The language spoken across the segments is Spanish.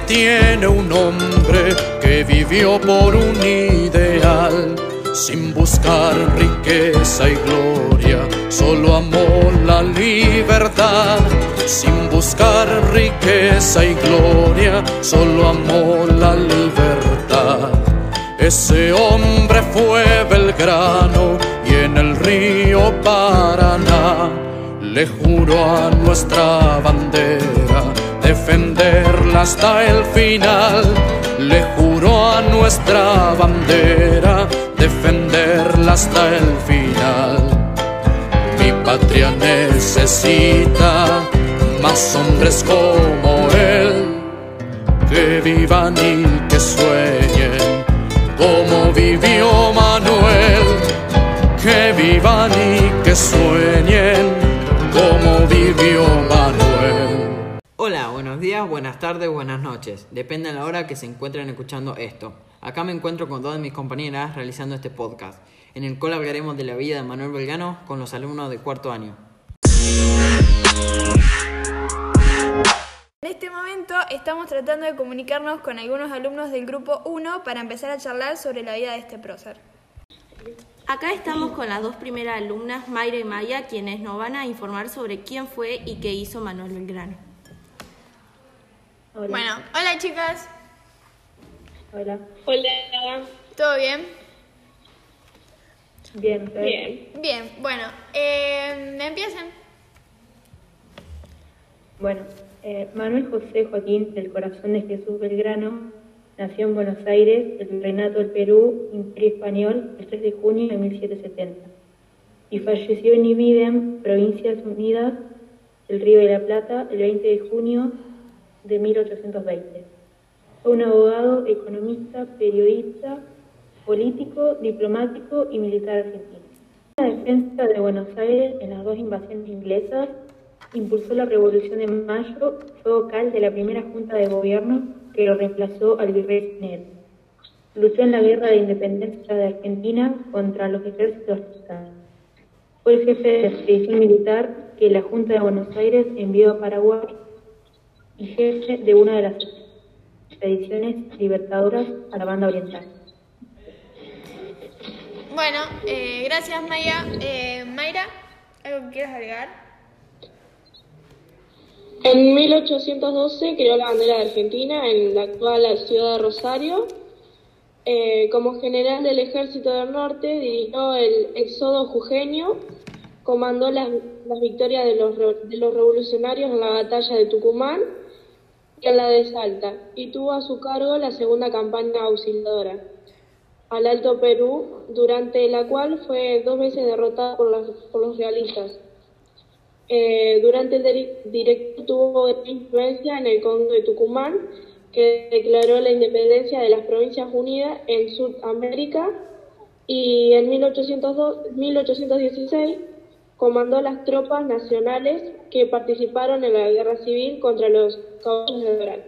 tiene un hombre que vivió por un ideal, sin buscar riqueza y gloria, solo amó la libertad. Sin buscar riqueza y gloria, solo amó la libertad. Ese hombre fue Belgrano y en el río Paraná le juró a nuestra bandera defenderla hasta el final. Le juró a nuestra bandera defenderla hasta el final. Mi patria necesita más hombres como él que vivan y que sueñen como vivió Manuel. Que vivan y que sueñen como vivió Manuel. Días, buenas tardes, buenas noches. Depende de la hora que se encuentren escuchando esto. Acá me encuentro con dos de mis compañeras realizando este podcast, en el cual hablaremos de la vida de Manuel Belgano con los alumnos de cuarto año. En este momento estamos tratando de comunicarnos con algunos alumnos del grupo 1 para empezar a charlar sobre la vida de este prócer. Acá estamos con las dos primeras alumnas, Mayra y Maya, quienes nos van a informar sobre quién fue y qué hizo Manuel Belgrano. Hola. Bueno, hola chicas, Hola. Hola. ¿todo bien? Bien. Bien. Bien, bueno, eh, empiecen. Bueno, eh, Manuel José Joaquín del Corazón de Jesús Belgrano nació en Buenos Aires, el Reinato del Perú, Imperio Español, el 3 de junio de 1770 y falleció en Ibidem, Provincias Unidas, el Río de la Plata, el 20 de junio de 1820. Fue un abogado, economista, periodista, político, diplomático y militar argentino. En la defensa de Buenos Aires en las dos invasiones inglesas, impulsó la Revolución de Mayo, fue vocal de la primera Junta de Gobierno que lo reemplazó al virrey Cisneros. Luchó en la Guerra de Independencia de Argentina contra los ejércitos mexicanos. Fue el jefe de la expedición militar que la Junta de Buenos Aires envió a Paraguay y jefe de una de las expediciones libertadoras a la banda oriental. Bueno, eh, gracias Maya. Eh, Mayra, ¿algo que quieras agregar? En 1812 creó la bandera de Argentina en la actual ciudad de Rosario. Eh, como general del Ejército del Norte dirigió el éxodo jujeño, comandó las, las victorias de los, re- de los revolucionarios en la batalla de Tucumán y en la de Salta, y tuvo a su cargo la segunda campaña auxiliadora al Alto Perú, durante la cual fue dos veces derrotado por los, por los realistas. Eh, durante el directo tuvo influencia en el Congo de Tucumán, que declaró la independencia de las Provincias Unidas en Sudamérica y en 1802 1816 comandó las tropas nacionales que participaron en la guerra civil contra los caudillos de Doral.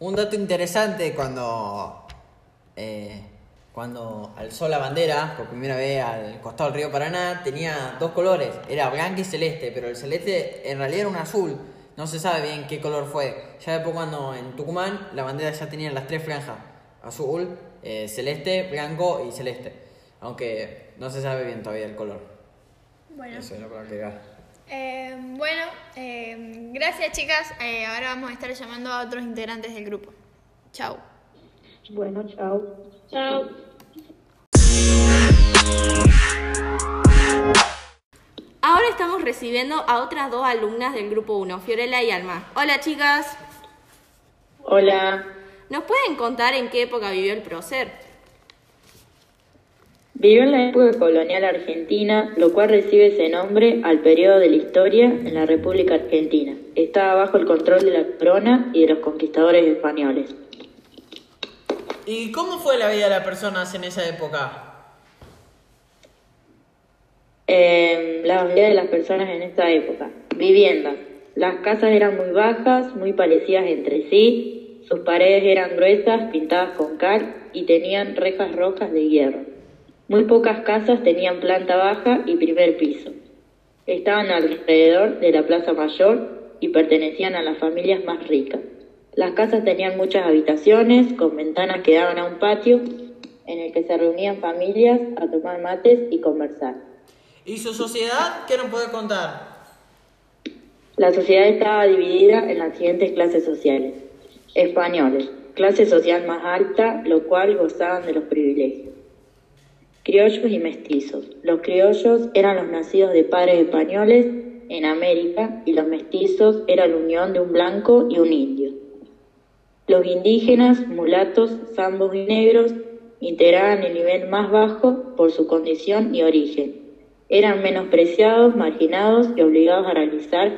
Un dato interesante cuando, eh, cuando alzó la bandera por primera vez al costado del río Paraná, tenía dos colores, era blanco y celeste, pero el celeste en realidad era un azul, no se sabe bien qué color fue. Ya después cuando en Tucumán la bandera ya tenía las tres franjas, azul, eh, celeste, blanco y celeste, aunque no se sabe bien todavía el color. Bueno, Eso era para agregar. eh, bueno eh, gracias chicas. Eh, ahora vamos a estar llamando a otros integrantes del grupo. Chao. Bueno, chao. Chao. Ahora estamos recibiendo a otras dos alumnas del grupo 1, Fiorella y Alma. Hola chicas, Hola. ¿nos pueden contar en qué época vivió el prócer? Vivió en la época colonial argentina, lo cual recibe ese nombre al periodo de la historia en la República Argentina. Estaba bajo el control de la corona y de los conquistadores españoles. ¿Y cómo fue la vida de las personas en esa época? Eh, la vida de las personas en esta época. Viviendas. Las casas eran muy bajas, muy parecidas entre sí. Sus paredes eran gruesas, pintadas con cal y tenían rejas rojas de hierro. Muy pocas casas tenían planta baja y primer piso. Estaban alrededor de la Plaza Mayor y pertenecían a las familias más ricas. Las casas tenían muchas habitaciones con ventanas que daban a un patio en el que se reunían familias a tomar mates y conversar. ¿Y su sociedad? ¿Qué nos puede contar? La sociedad estaba dividida en las siguientes clases sociales. Españoles, clase social más alta, lo cual gozaban de los privilegios. Criollos y mestizos. Los criollos eran los nacidos de padres españoles en América y los mestizos eran la unión de un blanco y un indio. Los indígenas, mulatos, zambos y negros integraban el nivel más bajo por su condición y origen. Eran menospreciados, marginados y obligados a realizar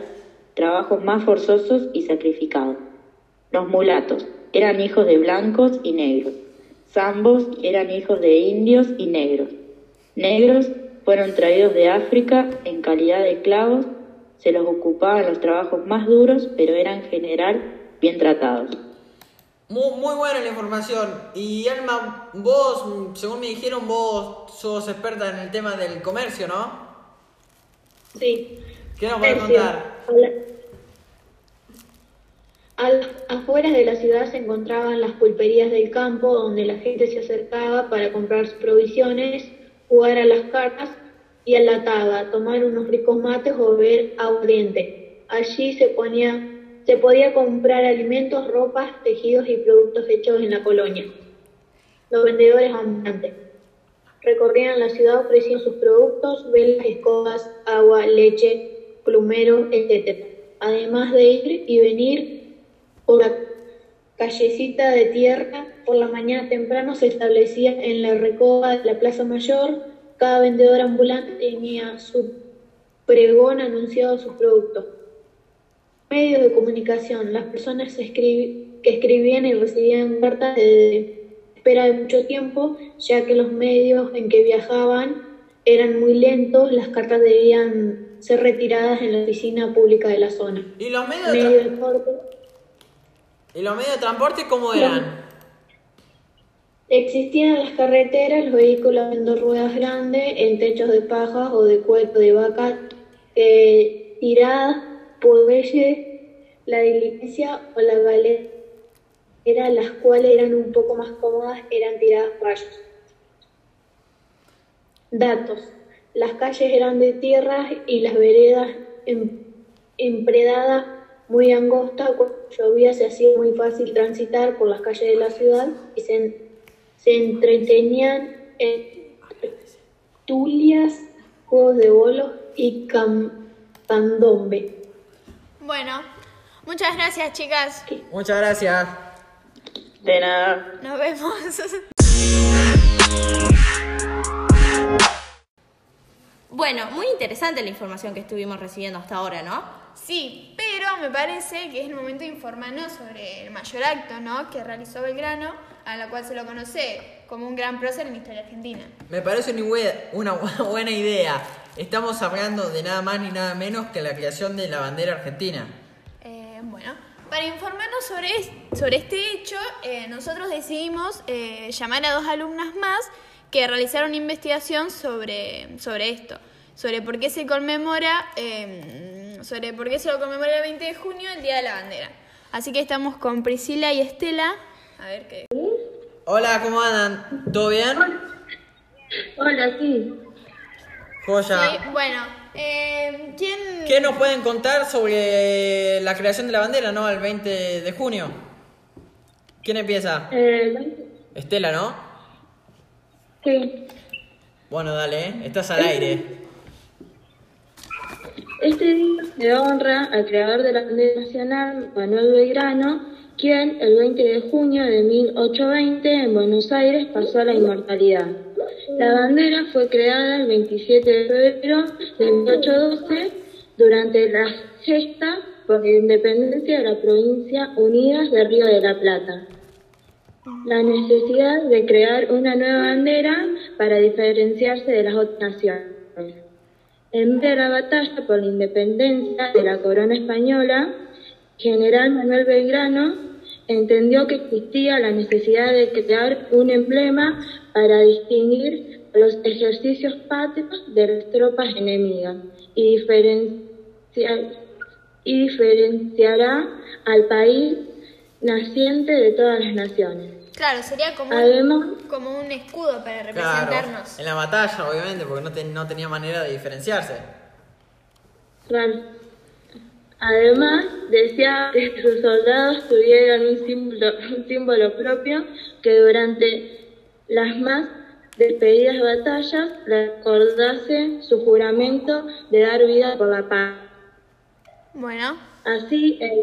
trabajos más forzosos y sacrificados. Los mulatos eran hijos de blancos y negros. Zambos eran hijos de indios y negros. Negros fueron traídos de África en calidad de esclavos, se los ocupaba en los trabajos más duros, pero eran en general bien tratados. Muy, muy buena la información. Y Alma, vos, según me dijeron, vos sos experta en el tema del comercio, ¿no? Sí. ¿Qué nos puedes Comercio. contar? La- A las afueras de la ciudad se encontraban las pulperías del campo donde la gente se acercaba para comprar sus provisiones, jugar a las cartas y a la taga, tomar unos ricos mates o beber aguardiente. Allí se ponía se podía comprar alimentos, ropas, tejidos y productos hechos en la colonia. Los vendedores ambulantes recorrían la ciudad ofreciendo sus productos, velas, escobas, agua, leche, plumeros, etc. Además de ir y venir por la callecita de tierra, por la mañana temprano se establecía en la recoba de la Plaza Mayor. Cada vendedor ambulante tenía su pregón anunciado sus productos. Medios de comunicación. Las personas escribi- que escribían y recibían cartas de espera de mucho tiempo, ya que los medios en que viajaban eran muy lentos, las cartas debían ser retiradas en la oficina pública de la zona. ¿Y los medios de, Medio tra- de. ¿Y los medios de transporte cómo eran? Existían las carreteras, los vehículos en dos ruedas grandes, en techos de paja o de cuero de vaca, eh, tiradas por bueyes, la diligencia o la galera, las cuales eran un poco más cómodas, eran tiradas por rayos. Datos. Las calles eran de tierra y las veredas em- empredadas muy angostas. Cuando llovía se hacía muy fácil transitar por las calles de la ciudad y se, en- se entretenían en tulias, juegos de bolos y cam- candombe. Bueno, muchas gracias, chicas. Muchas gracias. De nada. Nos vemos. Bueno, muy interesante la información que estuvimos recibiendo hasta ahora, ¿no? Sí, pero me parece que es el momento de informarnos sobre el mayor acto, ¿no? Que realizó Belgrano, a la cual se lo conoce como un gran prócer en la historia argentina. Me parece una, bue- una bu- buena idea. Estamos hablando de nada más ni nada menos que la creación de la bandera argentina. Eh, bueno, para informarnos sobre, es- sobre este hecho, eh, nosotros decidimos eh, llamar a dos alumnas más que realizaron una investigación sobre, sobre esto, sobre por qué se conmemora, sobre por qué se lo conmemora el 20 de junio, el Día de la Bandera. Así que estamos con Priscila y Estela. A ver qué. Hola, ¿cómo andan? ¿Todo bien? Hola, sí. Joya. Sí, bueno, eh, ¿quién? ¿Qué nos pueden contar sobre la creación de la bandera, no? El 20 de junio. ¿Quién empieza? Eh, Estela, ¿no? sí. Bueno, dale, ¿eh? estás al aire. Este día se honra al creador de la bandera nacional, Manuel Belgrano, quien el 20 de junio de 1820 en Buenos Aires pasó a la inmortalidad. La bandera fue creada el 27 de febrero de 1812 durante la gesta por la independencia de la provincia Unidas de Río de la Plata. La necesidad de crear una nueva bandera para diferenciarse de las otras naciones. En la batalla por la independencia de la corona española, general Manuel Belgrano entendió que existía la necesidad de crear un emblema para distinguir los ejercicios patrios de las tropas enemigas y diferenciar, y diferenciará al país naciente de todas las naciones. Claro, sería como, Además, un, como un escudo para Claro, representarnos. en la batalla, obviamente, porque no, te- no tenía manera de diferenciarse. claro, además decía que sus soldados tuvieran un símbolo, un símbolo propio que durante las más despedidas batallas recordase su juramento de dar vida por la paz. Bueno, Así, eh,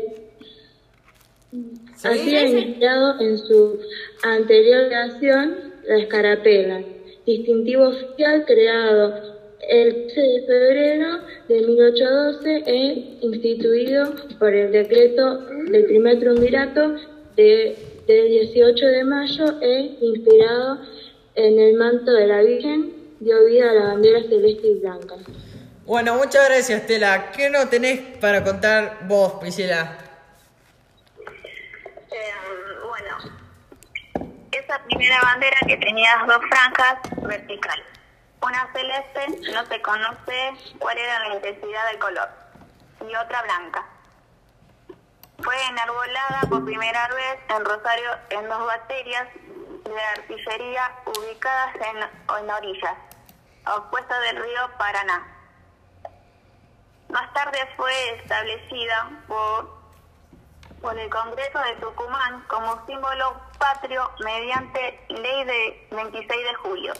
así sí, ha iniciado en su anterior creación la escarapela, distintivo oficial creado el 13 de febrero de 1812 e instituido por el decreto del primer triunvirato de, del 18 de mayo e inspirado en el manto de la Virgen, dio vida a la bandera celeste y blanca. Bueno, muchas gracias, Estela. ¿Qué no tenés para contar vos, Priscila? Eh, bueno, esa primera bandera que tenía dos franjas vertical. Una celeste, no se conoce cuál era la intensidad del color, y otra blanca. Fue enarbolada por primera vez en Rosario en dos baterías de artillería ubicadas en, en orillas, opuestas del río Paraná. Más tarde fue establecida por por el Congreso de Tucumán como símbolo patrio mediante ley de 26 de julio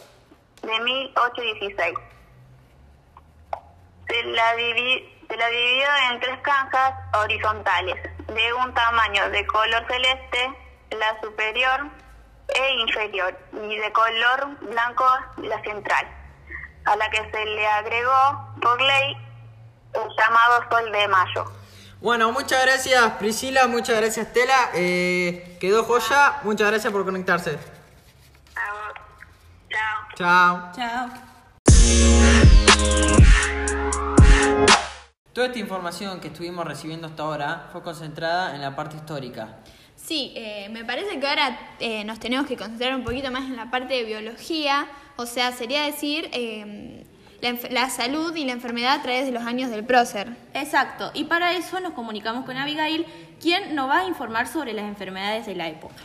de 1816. Se la, dividió en tres franjas horizontales de un tamaño de color celeste, la superior e inferior, y de color blanco la central, a la que se le agregó por ley el llamado Sol de Mayo. Bueno, muchas gracias, Priscila. Muchas gracias, Estela. Eh, quedó joya. Muchas gracias por conectarse. Chao. Chao. Chao. Toda esta información que estuvimos recibiendo hasta ahora fue concentrada en la parte histórica. sí, eh, me parece que ahora eh, nos tenemos que concentrar un poquito más en la parte de biología, o sea, sería decir eh, la, salud y la enfermedad a través de los años del prócer. Exacto, y para eso nos comunicamos con Abigail, quien nos va a informar sobre las enfermedades de la época.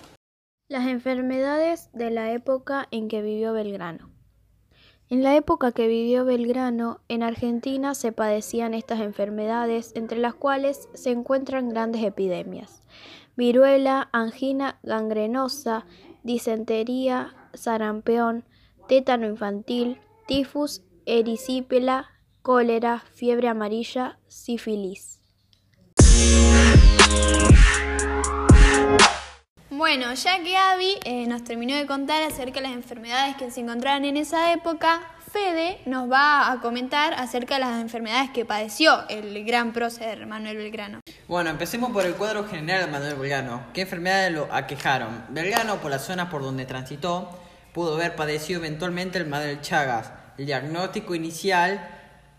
Las enfermedades de la época en que vivió Belgrano. En la época que vivió Belgrano, en Argentina se padecían estas enfermedades, entre las cuales se encuentran grandes epidemias. Viruela, angina gangrenosa, disentería, sarampión, tétano infantil, tifus, erisipela, cólera, fiebre amarilla, sífilis. Bueno, ya que Abby eh, nos terminó de contar acerca de las enfermedades que se encontraban en esa época, Fede nos va a comentar acerca de las enfermedades que padeció el gran prócer Manuel Belgrano. Bueno, empecemos por el cuadro general de Manuel Belgrano. ¿Qué enfermedades lo aquejaron? Belgrano, por las zonas por donde transitó, pudo haber padecido eventualmente el mal del Chagas. El diagnóstico inicial,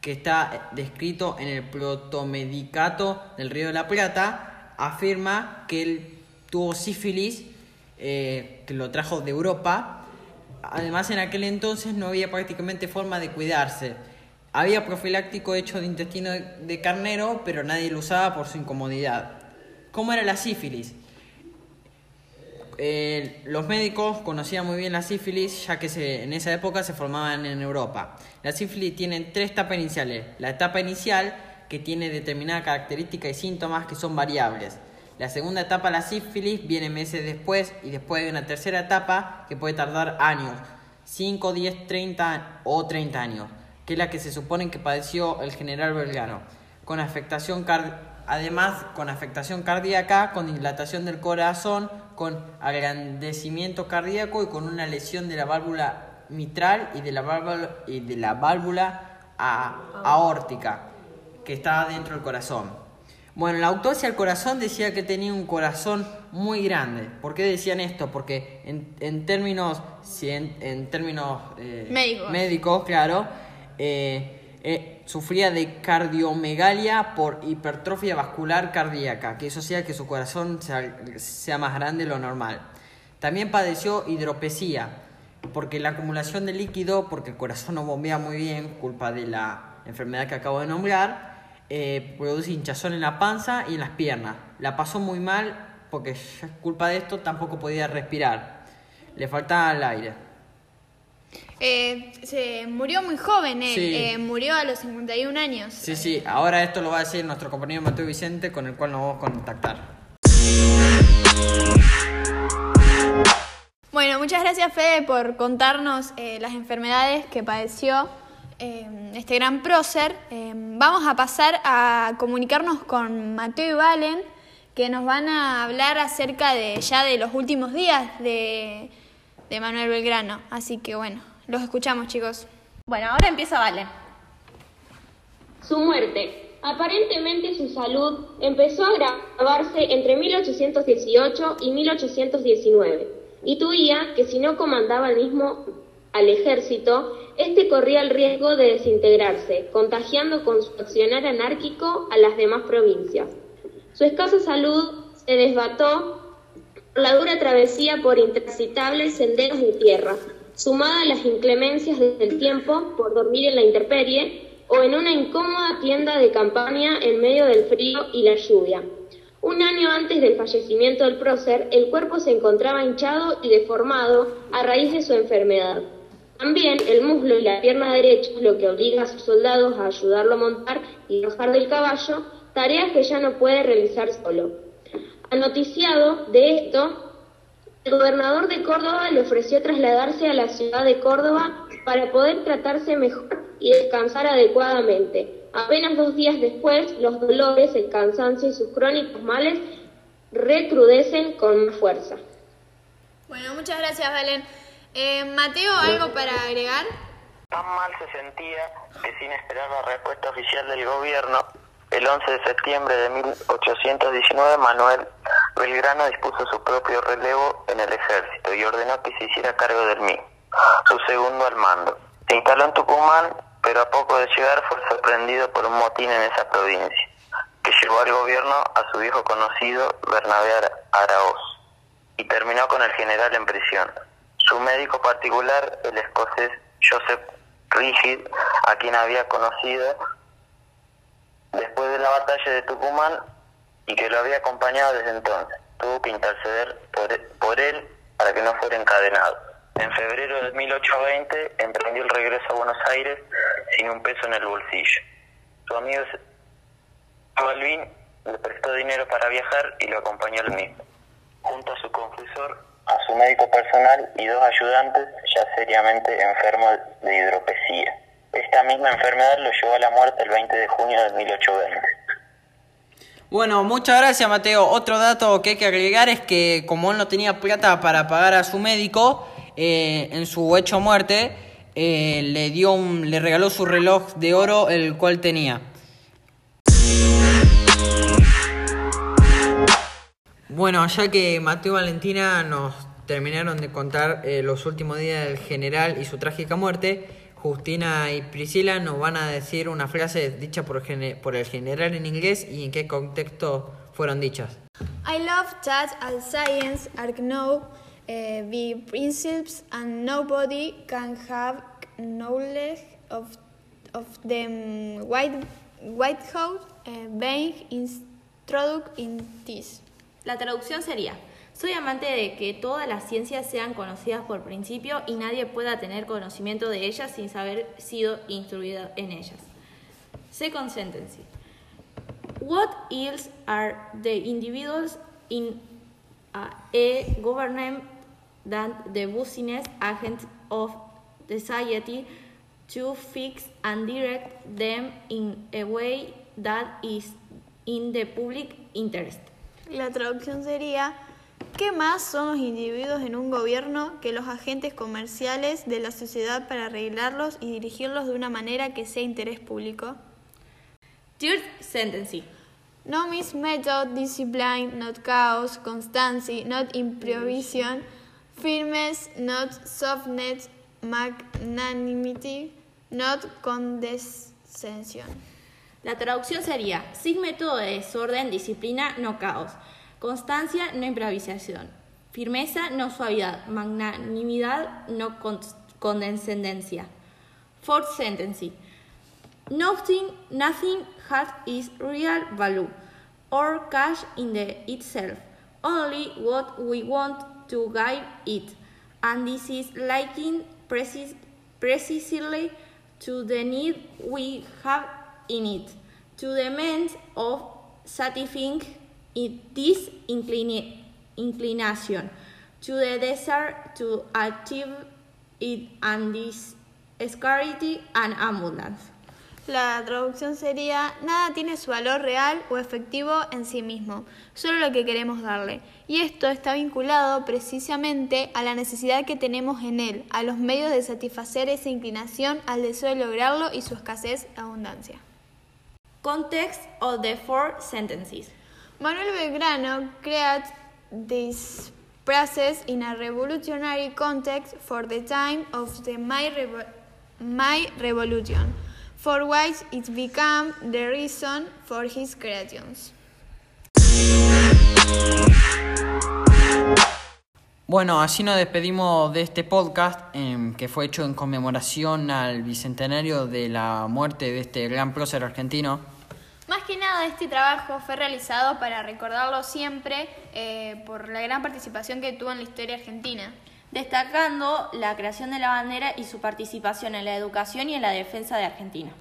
que está descrito en el protomedicato del Río de la Plata, afirma que él tuvo sífilis, eh, que lo trajo de Europa. Además, en aquel entonces no había prácticamente forma de cuidarse. Había profiláctico hecho de intestino de, carnero, pero nadie lo usaba por su incomodidad. ¿Cómo era la sífilis? Eh, los médicos conocían muy bien la sífilis, ya que se- en esa época se formaban en Europa. La sífilis tiene tres etapas iniciales. La etapa inicial, que tiene determinada característica y síntomas que son variables. La segunda etapa, la sífilis, viene meses después y después hay una tercera etapa que puede tardar años, 5, 10, 30 o 30 años, que es la que se supone que padeció el general Belgrano, con afectación además con afectación cardíaca, con dilatación del corazón, con agrandecimiento cardíaco y con una lesión de la válvula mitral y de la válvula, y de la válvula a- aórtica que está dentro del corazón. Bueno, la autopsia al corazón decía que tenía un corazón muy grande. ¿Por qué decían esto? Porque en, en términos, cien- en términos eh, Médicos. médicos, claro, eh, eh, sufría de cardiomegalia por hipertrofia vascular cardíaca, que eso hacía que su corazón sea, más grande de lo normal. También padeció hidropesía, porque la acumulación de líquido, porque el corazón no bombea muy bien, culpa de la enfermedad que acabo de nombrar, eh, produce hinchazón en la panza y en las piernas. La pasó muy mal porque culpa de esto tampoco podía respirar. Le faltaba el aire. Eh, se murió muy joven él, Sí. eh, murió a los 51 años. Sí, sí, ahora esto lo va a decir nuestro compañero Mateo Vicente, con el cual nos vamos a contactar. Bueno, muchas gracias Fede por contarnos eh, las enfermedades que padeció este gran prócer. Vamos a pasar a comunicarnos con Mateo y Valen, que nos van a hablar acerca de ya de los últimos días de, de Manuel Belgrano. Así que bueno, los escuchamos chicos. Bueno, ahora empieza Vale. Su muerte. Aparentemente su salud empezó a agravarse entre 1818 y 1819. Intuía que si no comandaba el mismo al ejército, este corría el riesgo de desintegrarse, contagiando con su accionar anárquico a las demás provincias. Su escasa salud se desbató la dura travesía por intransitables senderos de tierra, sumada a las inclemencias del tiempo por dormir en la intemperie o en una incómoda tienda de campaña en medio del frío y la lluvia. Un año antes del fallecimiento del prócer, el cuerpo se encontraba hinchado y deformado a raíz de su enfermedad. También el muslo y la pierna derecha, lo que obliga a sus soldados a ayudarlo a montar y bajar del caballo, tareas que ya no puede realizar solo. Anoticiado de esto, el gobernador de Córdoba le ofreció trasladarse a la ciudad de Córdoba para poder tratarse mejor y descansar adecuadamente. Apenas dos días después, los dolores, el cansancio y sus crónicos males recrudecen con más fuerza. Bueno, muchas gracias Valen. Eh, Mateo, ¿algo para agregar? Tan mal se sentía que sin esperar la respuesta oficial del gobierno, el 11 de septiembre de 1819 Manuel Belgrano dispuso su propio relevo en el ejército y ordenó que se hiciera cargo del mismo, su segundo al mando. Se instaló en Tucumán, pero a poco de llegar fue sorprendido por un motín en esa provincia, que llevó al gobierno a su viejo conocido Bernabé Ara- Araoz y terminó con el general en prisión. Su médico particular, el escocés Joseph Rigid, a quien había conocido después de la batalla de Tucumán y que lo había acompañado desde entonces, tuvo que interceder por, por él para que no fuera encadenado. En febrero de 1820 emprendió el regreso a Buenos Aires sin un peso en el bolsillo. Su amigo Balvin le prestó dinero para viajar y lo acompañó al mismo. Junto a su confesor, a su médico personal y dos ayudantes ya seriamente enfermos de hidropesía. Esta misma enfermedad lo llevó a la muerte el 20 de junio de 1820. Bueno, muchas gracias Mateo. Otro dato que hay que agregar es que como él no tenía plata para pagar a su médico, eh, en su hecho muerte, eh, le, dio un, le regaló su reloj de oro, el cual tenía. Bueno, ya que Mateo y Valentina nos terminaron de contar eh, los últimos días del general y su trágica muerte, Justina y Priscila nos van a decir una frase dicha por, gene- por el general en inglés y en qué contexto fueron dichas. I love that all science are know uh, the principles and nobody can have knowledge of of them white white house uh, being introduced in this. La traducción sería, soy amante de que todas las ciencias sean conocidas por principio y nadie pueda tener conocimiento de ellas sin haber sido instruido en ellas. Second sentence. What else are the individuals in a, government than the business agent of society to fix and direct them in a way that is in the public interest? La traducción sería ¿Qué más son los individuos en un gobierno que los agentes comerciales de la sociedad para arreglarlos y dirigirlos de una manera que sea interés público? Third sentence. No means method, discipline, not chaos, constancy, not improvisation, firmness, not softness, magnanimity, not condescension. La traducción sería, sin método de desorden, disciplina, no caos. Constancia, no improvisación. Firmeza, no suavidad. Magnanimidad, no con- condescendencia. Fourth sentence. Nothing, nothing has its real value or cash in the itself, only what we want to give it, and this is liking precis- precisely to the need we have in it, to the means of satisfying this inclina- inclination, to the desire to achieve it, and this scarcity and abundance. La traducción sería, nada tiene su valor real o efectivo en sí mismo, solo lo que queremos darle. Y esto está vinculado precisamente a la necesidad que tenemos en él, a los medios de satisfacer esa inclinación, al deseo de lograrlo y su escasez abundancia. Context of the four sentences. Manuel Belgrano created this process in a revolutionary context for the time of the May, Revo- May Revolution, for which it became the reason for his creations. Bueno, así nos despedimos de este podcast em, que fue hecho en conmemoración al bicentenario de la muerte de este gran prócer argentino. Más que nada, este trabajo fue realizado para recordarlo siempre eh, por la gran participación que tuvo en la historia argentina. Destacando la creación de la bandera y su participación en la educación y en la defensa de Argentina.